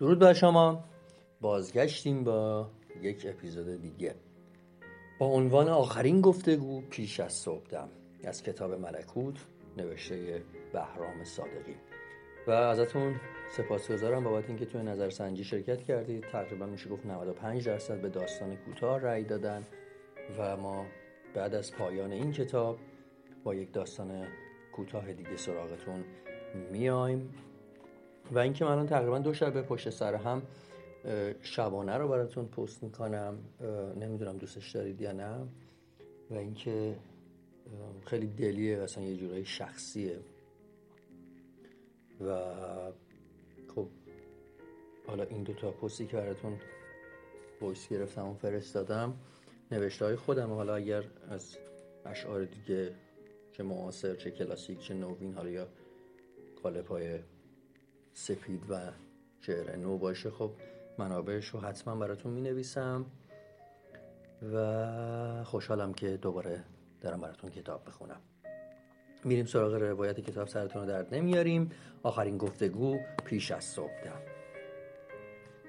درود بر شما. بازگشتیم با یک اپیزود دیگه. با عنوان آخرین گفتگو پیش از صبحدم از کتاب ملکوت نوشته بهرام صادقی. و ازتون سپاسگزارم بابت اینکه توی نظرسنجی شرکت کردید. تقریبا میشه گفت 95 درصد به داستان کوتاه رأی دادن. و ما بعد از پایان این کتاب با یک داستان کوتاه دیگه سراغتون میایم. و اینکه من تقریبا دو شب پشت سر هم شبانه رو براتون پست می‌کنم. نمی‌دونم دوستش دارید یا نه. و اینکه خیلی دلیه اصلا یه جورایی شخصیه. و خب حالا این دوتا پستی که براتون وایس گرفتم و فرستادم نوشته های خودم. حالا اگر از اشعار دیگه چه معاصر چه کلاسیک چه نوین حالا یا قالب های سپید و شعر نو باشه. خب منابعش رو حتما براتون می نویسم و خوشحالم که دوباره دارم براتون کتاب بخونم. میریم سراغ روایت کتاب. سرتون رو درد نمیاریم. آخرین گفتگو پیش از صبح دم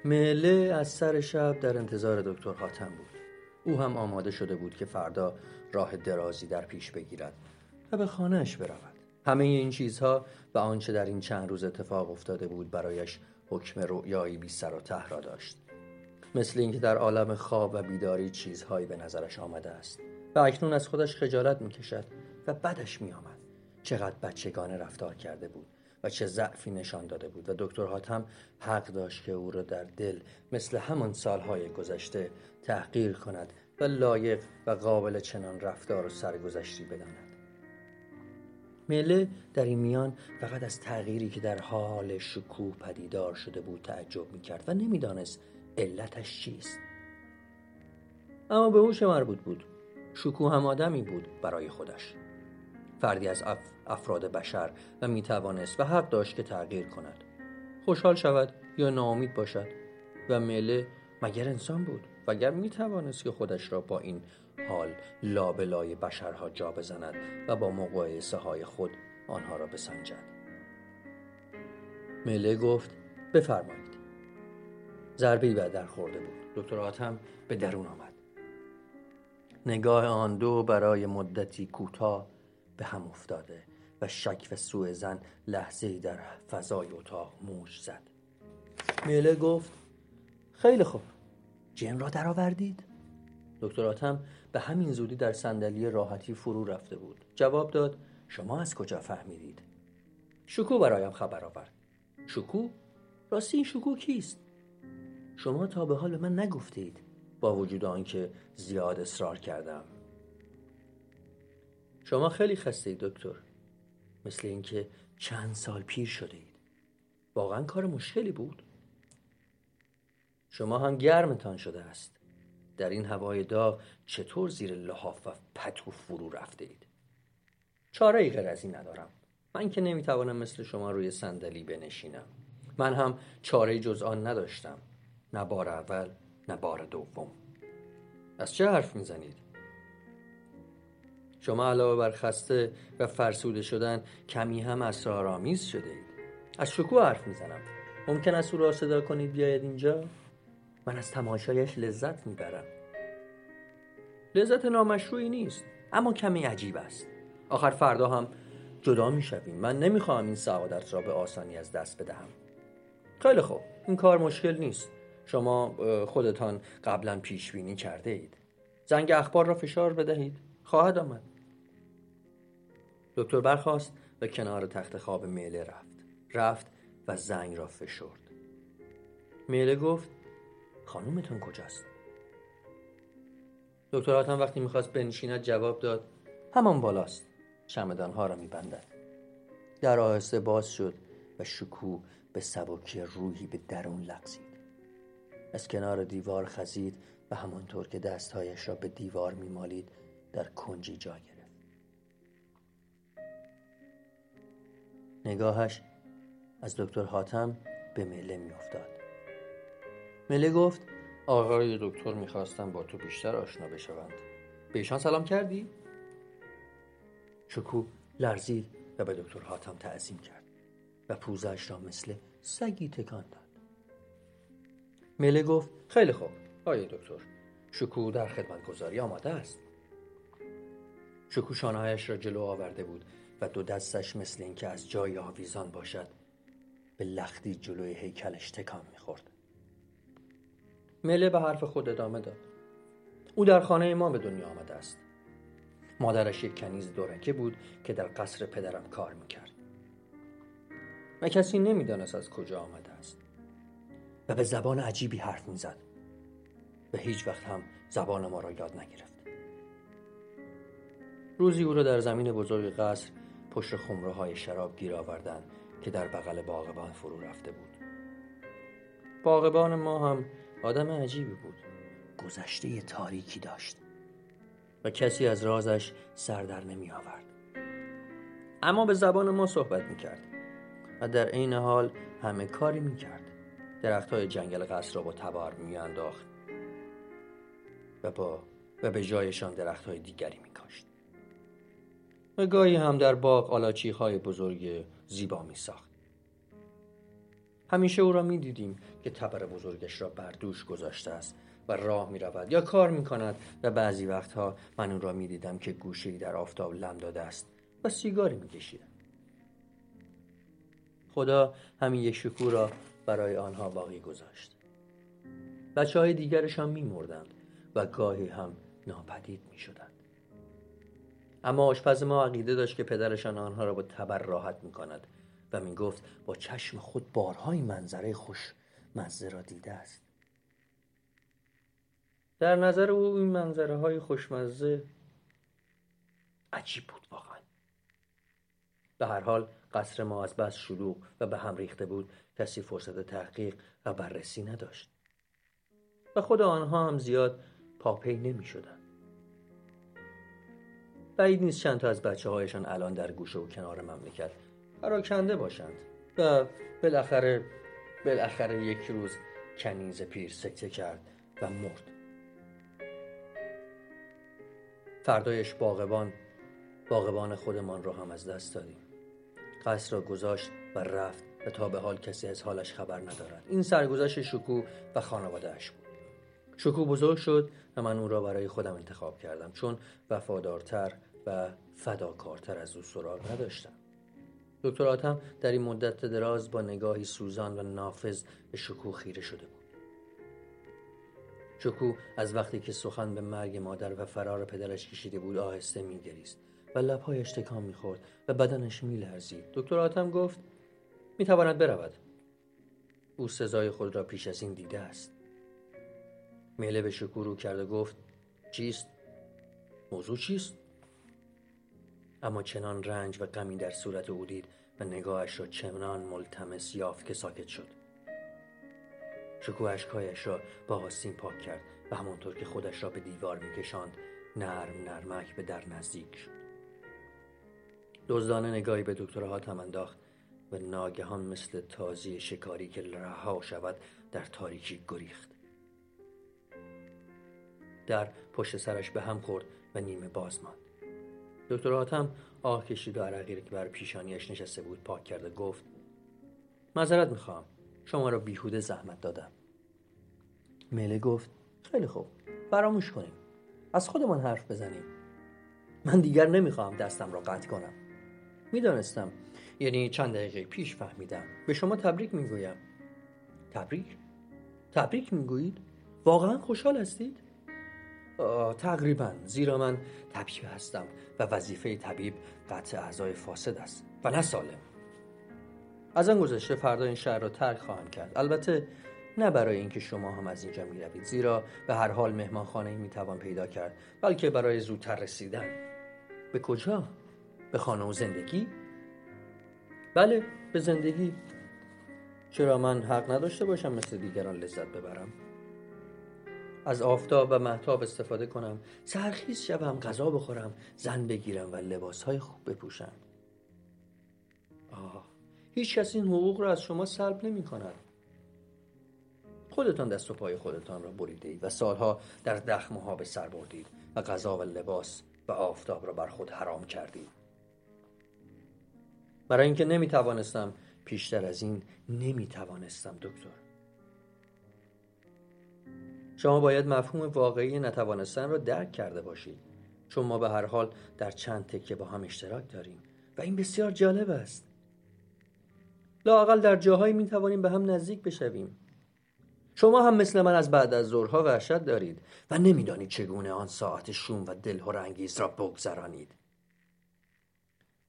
مله از سر شب در انتظار دکتر حاتم بود. او هم آماده شده بود که فردا راه درازی در پیش بگیرد و به خانهش برود. همه این چیزها و آنچه در این چند روز اتفاق افتاده بود برایش حکم رؤیایی بی سر و ته را داشت. مثل اینکه در عالم خواب و بیداری چیزهایی به نظرش آمده است و اکنون از خودش خجالت می‌کشد و بدش میآمد چقدر بچگانه رفتار کرده بود و چه ضعفی نشان داده بود و دکتر حاتم حق داشت که او را در دل مثل همان سالهای گذشته تحقیر کند و لایق و قابل چنان رفتار و سرگذشتی بداند. میله در این میان فقط از تغییری که در حال شکوه پدیدار شده بود تعجب می‌کرد و نمی‌دانست علتش چیست. اما به چه مربوط بود. شکوه هم آدمی بود برای خودش. فردی از افراد بشر و می‌توانست و حق داشت که تغییر کند. خوشحال شود یا ناامید باشد. و میله مگر انسان بود؟ و اگر می‌توانست که خودش را با این حال لابلای بشرها جا بزند و با مقایسه های خود آنها را بسنجد. مله گفت بفرمایید. ضربه بر در خورده بود. دکتر آتم به درون آمد. نگاه آن دو برای مدتی کوتاه به هم افتاده و شک و سوء زن لحظه در فضای اتاق موش زد. میله گفت خیلی خوب. جن را درآوردید؟ دکتر آتم به همین زودی در صندلی راحتی فرو رفته بود. جواب داد شما از کجا فهمیدید؟ شکو برایم خبر آورد. شکو راستی این شکو کیست؟ شما تا به حال به من نگفتید با وجود آنکه زیاد اصرار کردم. شما خیلی خسته اید دکتر. مثل اینکه چند سال پیر شده اید واقعا کار مشکلی بود. شما هم گرمتان شده است. در این هوای داغ چطور زیر لحاف و پتو فرو رفته اید چاره ای غیر از این ندارم. من که نمی‌توانم مثل شما روی صندلی بنشینم. من هم چاره جز آن نداشتم. نه بار اول نه بار دوم. از چه حرف می‌زنید؟ شما علاوه بر خسته و فرسوده شدن کمی هم اسرارآمیز شده اید از شکوه حرف می‌زنم. ممکن است او را صدا کنید بیاید اینجا؟ من از تماشایش لذت می‌برم. لذت نامشروعی نیست اما کمی عجیب است. آخر فردا هم جدا می‌شویم. من نمی‌خواهم این سعادت را به آسانی از دست بدهم. خیلی خوب. این کار مشکل نیست. شما خودتان قبلا پیش بینی کرده اید زنگ اخبار را فشار بدهید. خواهد آمد. دکتر برخواست و کنار تخت خواب میله رفت. رفت و زنگ را فشرد. میله گفت خانومتون کجاست؟ دکتر آتم وقتی می‌خواست بنشیند جواب داد همان بالاست چمدانها را میبندد. در آهسته باز شد و شکوه به سبکی روحی به درون لغزید. از کنار دیوار خزید و همانطور که دستهایش را به دیوار میمالید در کنجی جا گرفت. نگاهش از دکتر حاتم به مله میافتاد. مله گفت آقای دکتر می‌خواستم با تو بیشتر آشنا بشوند. به ایشان سلام کردی؟ شکو لرزید و به دکتر حاتم تعظیم کرد و پوزش را مثل سگی تکان داد. مله گفت خیلی خوب آیه دکتر. شکو در خدمت گذاری آماده است. شکو شانهایش را جلو آورده بود و دو دستش مثل اینکه از جای آویزان باشد به لختی جلوی هیکلش تکان می‌خورد. مله به حرف خود ادامه داد. او در خانه ما به دنیا آمده است. مادرش یک کنیز دورکه بود که در قصر پدرم کار می‌کرد. و کسی نمی‌دانست از کجا آمده است. و به زبان عجیبی حرف می‌زد. و هیچ وقت هم زبان ما را یاد نگرفت. روزی او را در زمین بزرگ قصر پشت خمره های شراب گیر آوردن که در بغل باغبان فرو رفته بود. باغبان ما هم آدم عجیبی بود. گذشته تاریکی داشت. و کسی از رازش سر در نمی آورد. اما به زبان ما صحبت می کرد. و در عین حال همه کاری می کرد. درخت های جنگل قصر را با تبار می انداخت و با و به جایشان درخت های دیگری می کاشت. و گاهی هم در باغ آلاچی های بزرگ زیبا می ساخت. همیشه او را می دیدیم که تبر بزرگش را بر دوش گذاشته است و راه می رود یا کار می کند و بعضی وقتها من او را می دیدم که گوشه در آفتاب لم داده است و سیگاری می کشید. خدا همین یک شکو را برای آنها باقی گذاشت. بچه های دیگرشان می مردند و گاهی هم ناپدید می شدند اما آشپز ما عقیده داشت که پدرشان آنها را با تبر راحت می کند و می گفت با چشم خود بارهای منظره خوش مزه را دیده است. در نظر او این منظره های خوشمزه عجیب بود واقعا. به هر حال قصر ما از بس شلوغ و به هم ریخته بود. کسی فرصت تحقیق و بررسی نداشت. و خود آنها هم زیاد پاپی نمی شدن. بعید نیست چند تا از بچه هایشان الان در گوشه و کنار مملکت پراکنده باشند و بالاخره بالاخره یک روز کنیز پیر سکته کرد و مرد. فردایش باغبان باغبان خودمان را هم از دست دادیم. قصر را گذاشت و رفت و تا به حال کسی از حالش خبر ندارد. این سرگذشت شکو و خانوادهش بود. شکو بزرگ شد و من او را برای خودم انتخاب کردم چون وفادارتر و فداکارتر از او سراغ نداشتم. دکتر آتم در این مدت دراز با نگاهی سوزان و نافذ به شکو خیره شده بود. شکو از وقتی که سخن به مرگ مادر و فرار پدرش کشیده بود آهسته میگریست و لبهایش تکان می‌خورد و بدنش میلرزید. دکتر آتم گفت می‌تواند برود. او سزای خود را پیش از این دیده است. میله به شکو رو کرد و گفت چیست؟ موضوع چیست؟ اما چنان رنج و غمی در صورت او دید و نگاهش را چنان ملتمس یافت که ساکت شد. شکو اشکایش را با آستین پاک کرد و همانطور که خودش را به دیوار میکشاند نرم نرمک به در نزدیک شد. دزدانه نگاهی به دکتر هاتم انداخت و ناگهان مثل تازی شکاری که رها شود در تاریکی گریخت. در پشت سرش به هم خورد و نیمه باز ماند. دکتر حاتم آه کشید و عرقی که بر پیشانیش نشسته بود پاک کرد و گفت معذرت می‌خوام شما را بیهوده زحمت دادم. میله گفت خیلی خوب فراموش کنیم از خودمان حرف بزنیم. من دیگر نمی‌خواهم دستم را قطع کنم. می‌دانستم یعنی چند دقیقه پیش فهمیدم به شما تبریک می‌گویم. تبریک؟ تبریک می‌گویید؟ واقعا خوشحال هستید؟ تقریبا زیرا من طبیب هستم و وظیفه طبیب قطع اعضای فاسد است و نه سالم. از آن گذشته فردا این شهر را ترک خواهم کرد. البته نه برای اینکه شما هم از اینجا می روید زیرا به هر حال مهمانخانه می توان پیدا کرد بلکه برای زودتر رسیدن. به کجا؟ به خانه و زندگی؟ بله به زندگی. چرا من حق نداشته باشم مثل دیگران لذت ببرم؟ از آفتاب و محتاب استفاده کنم سرخیز شوم غذا بخورم زن بگیرم و لباسهای خوب بپوشم. آه هیچ کس این حقوق را از شما سلب نمی کند خودتان دست و پای خودتان را بریده و سالها در دخمه ها به سر بردید و غذا و لباس و آفتاب را بر خود حرام کردید. برای اینکه نمی توانستم پیشتر از این نمی توانستم دکتر. شما باید مفهوم واقعی نتوانستن را درک کرده باشید. چون ما به هر حال در چند تکه با هم اشتراک داریم. و این بسیار جالب است. لاقل در جاهایی می توانیم به هم نزدیک بشویم. شما هم مثل من از بعد از ظهرها وحشت دارید و نمی‌دانید چگونه آن ساعت شوم و دلهور انگیز را بگذرانید.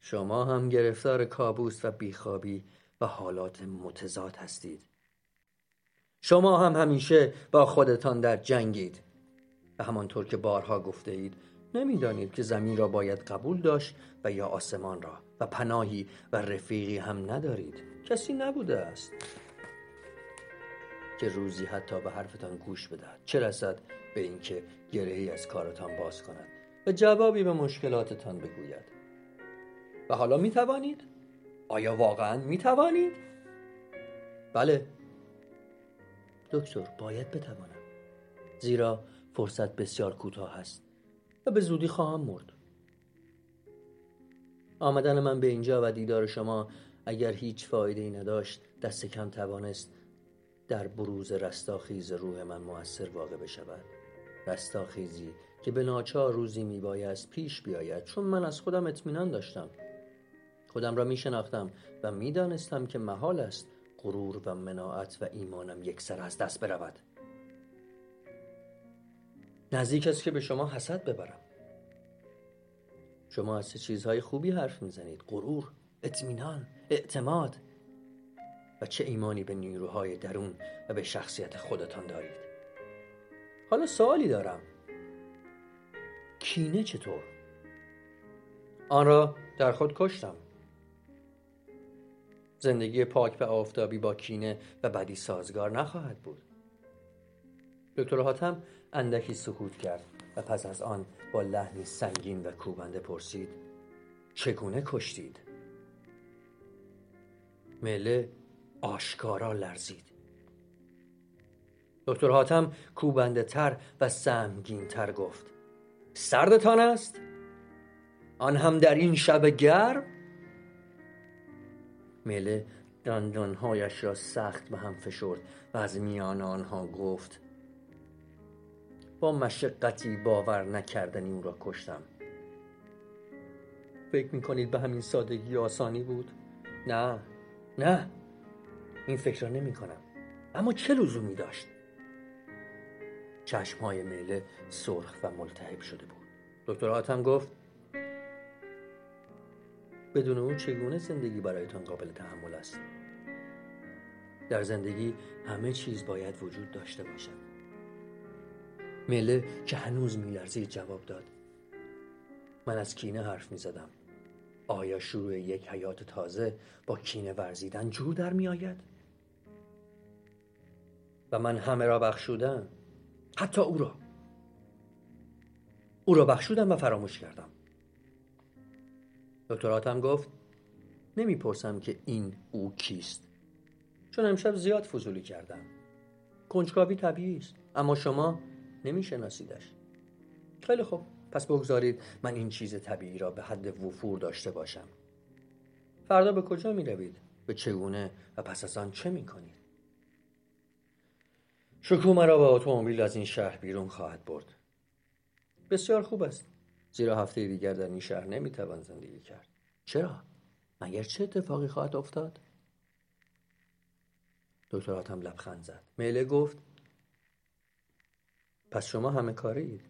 شما هم گرفتار کابوس و بیخوابی و حالات متضاد هستید. شما هم همیشه با خودتان در جنگید. و همانطور که بارها گفته اید نمی‌دانید که زمین را باید قبول داشت و یا آسمان را. و پناهی و رفیقی هم ندارید. کسی نبوده است که روزی حتی به حرفتان گوش بدهد. چه رسد به اینکه گرهی از کارتان باز کند و جوابی به مشکلاتتان بگوید. و حالا می توانید؟ آیا واقعا می توانید؟ بله دکتر باید بتوانم. زیرا فرصت بسیار کوتاه است و به زودی خواهم مرد. آمدن من به اینجا و دیدار شما اگر هیچ فایده ای نداشت دست کم توانست در بروز رستاخیز روح من موثر واقع بشود. رستاخیزی که به ناچار روزی میبایست پیش بیاید چون من از خودم اطمینان داشتم. خودم را می شناختم و می دانستم که محال است غرور و مناعت و ایمانم یک سر از دست برود. نزدیک است که به شما حسد ببرم. شما از چیزهای خوبی حرف می‌زنید؟ غرور اطمینان اعتماد. و چه ایمانی به نیروهای درون و به شخصیت خودتان دارید؟ حالا سوالی دارم. کینه چطور؟ آن را در خود کشتم. زندگی پاک و آفتابی با کینه و بدی سازگار نخواهد بود دکتر حاتم اندکی سکوت کرد و پس از آن با لحنی سنگین و کوبنده پرسید چگونه کشتید مله آشکارا لرزید دکتر حاتم کوبنده تر و سمگین تر گفت سردتان است؟ آن هم در این شب گرم؟ مله دندانهایش را سخت به هم فشرد و از میان آنها گفت با مشقتی باور نکردنی او را کشتم فکر می‌کنید به همین سادگی آسانی بود؟ نه نه این فکر را نمی کنم اما چه لزومی داشت؟ چشمهای میله سرخ و ملتهب شده بود دکتر آتم گفت بدون او چگونه زندگی برایتان قابل تحمل است؟ در زندگی همه چیز باید وجود داشته باشد. مله که هنوز میلرزید جواب داد. من از کینه حرف می زدم آیا شروع یک حیات تازه با کینه ورزیدن جور در می آید؟ و من همه را بخشودم. حتی او را. او را بخشودم و فراموش کردم. دکتراتم گفت نمی‌پرسم که این او کیست. چون امشب زیاد فضولی کردم. کنجکاوی طبیعی است اما شما نمیشناسیدش. خیلی خوب پس بگذارید من این چیز طبیعی را به حد وفور داشته باشم. فردا به کجا می روید؟ به چگونه و پس از آن چه می کنید؟ شکو مرا با اتومبیل از این شهر بیرون خواهد برد. بسیار خوب است. زیرا هفته دیگر در این شهر نمی‌توان زندگی کرد. چرا؟ مگر چه اتفاقی خواهد افتاد؟ دکتر آتم لبخند زد. میله گفت پس شما همه کارید؟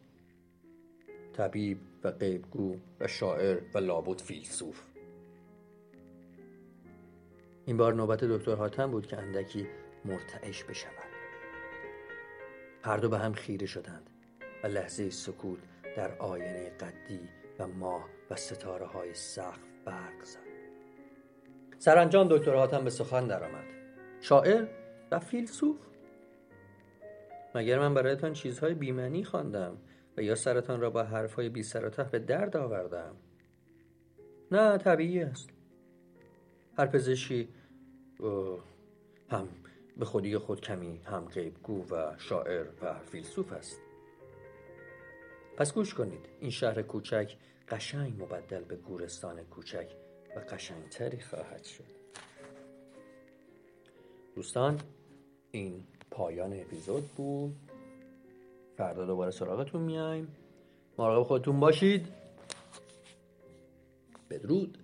طبیب و غیبگو و شاعر و لابد فیلسوف. این بار نوبت دکتر حاتم بود که اندکی مرتعش بشود. هر دو به هم خیره شدند و لحظه سکوت در آینه قدی و ماه و ستاره های سقف برق زد. سرانجام دکتر حاتم به سخن درآمد. شاعر و فیلسوف. مگر من برایتان چیزهای بیمنی خواندم و یا سرتان را با حرفهای بی سر به درد آوردم؟ نه طبیعی است. هر پزشکی هم به خودی خود کمی هم غیبگو و شاعر و فیلسوف است. پس گوش کنید. این شهر کوچک قشنگ مبدل به گورستان کوچک و قشنگتری خواهد شد. دوستان این پایان اپیزود بود. فردا دوباره سراغتون میایم. مراقب خودتون باشید. بدرود.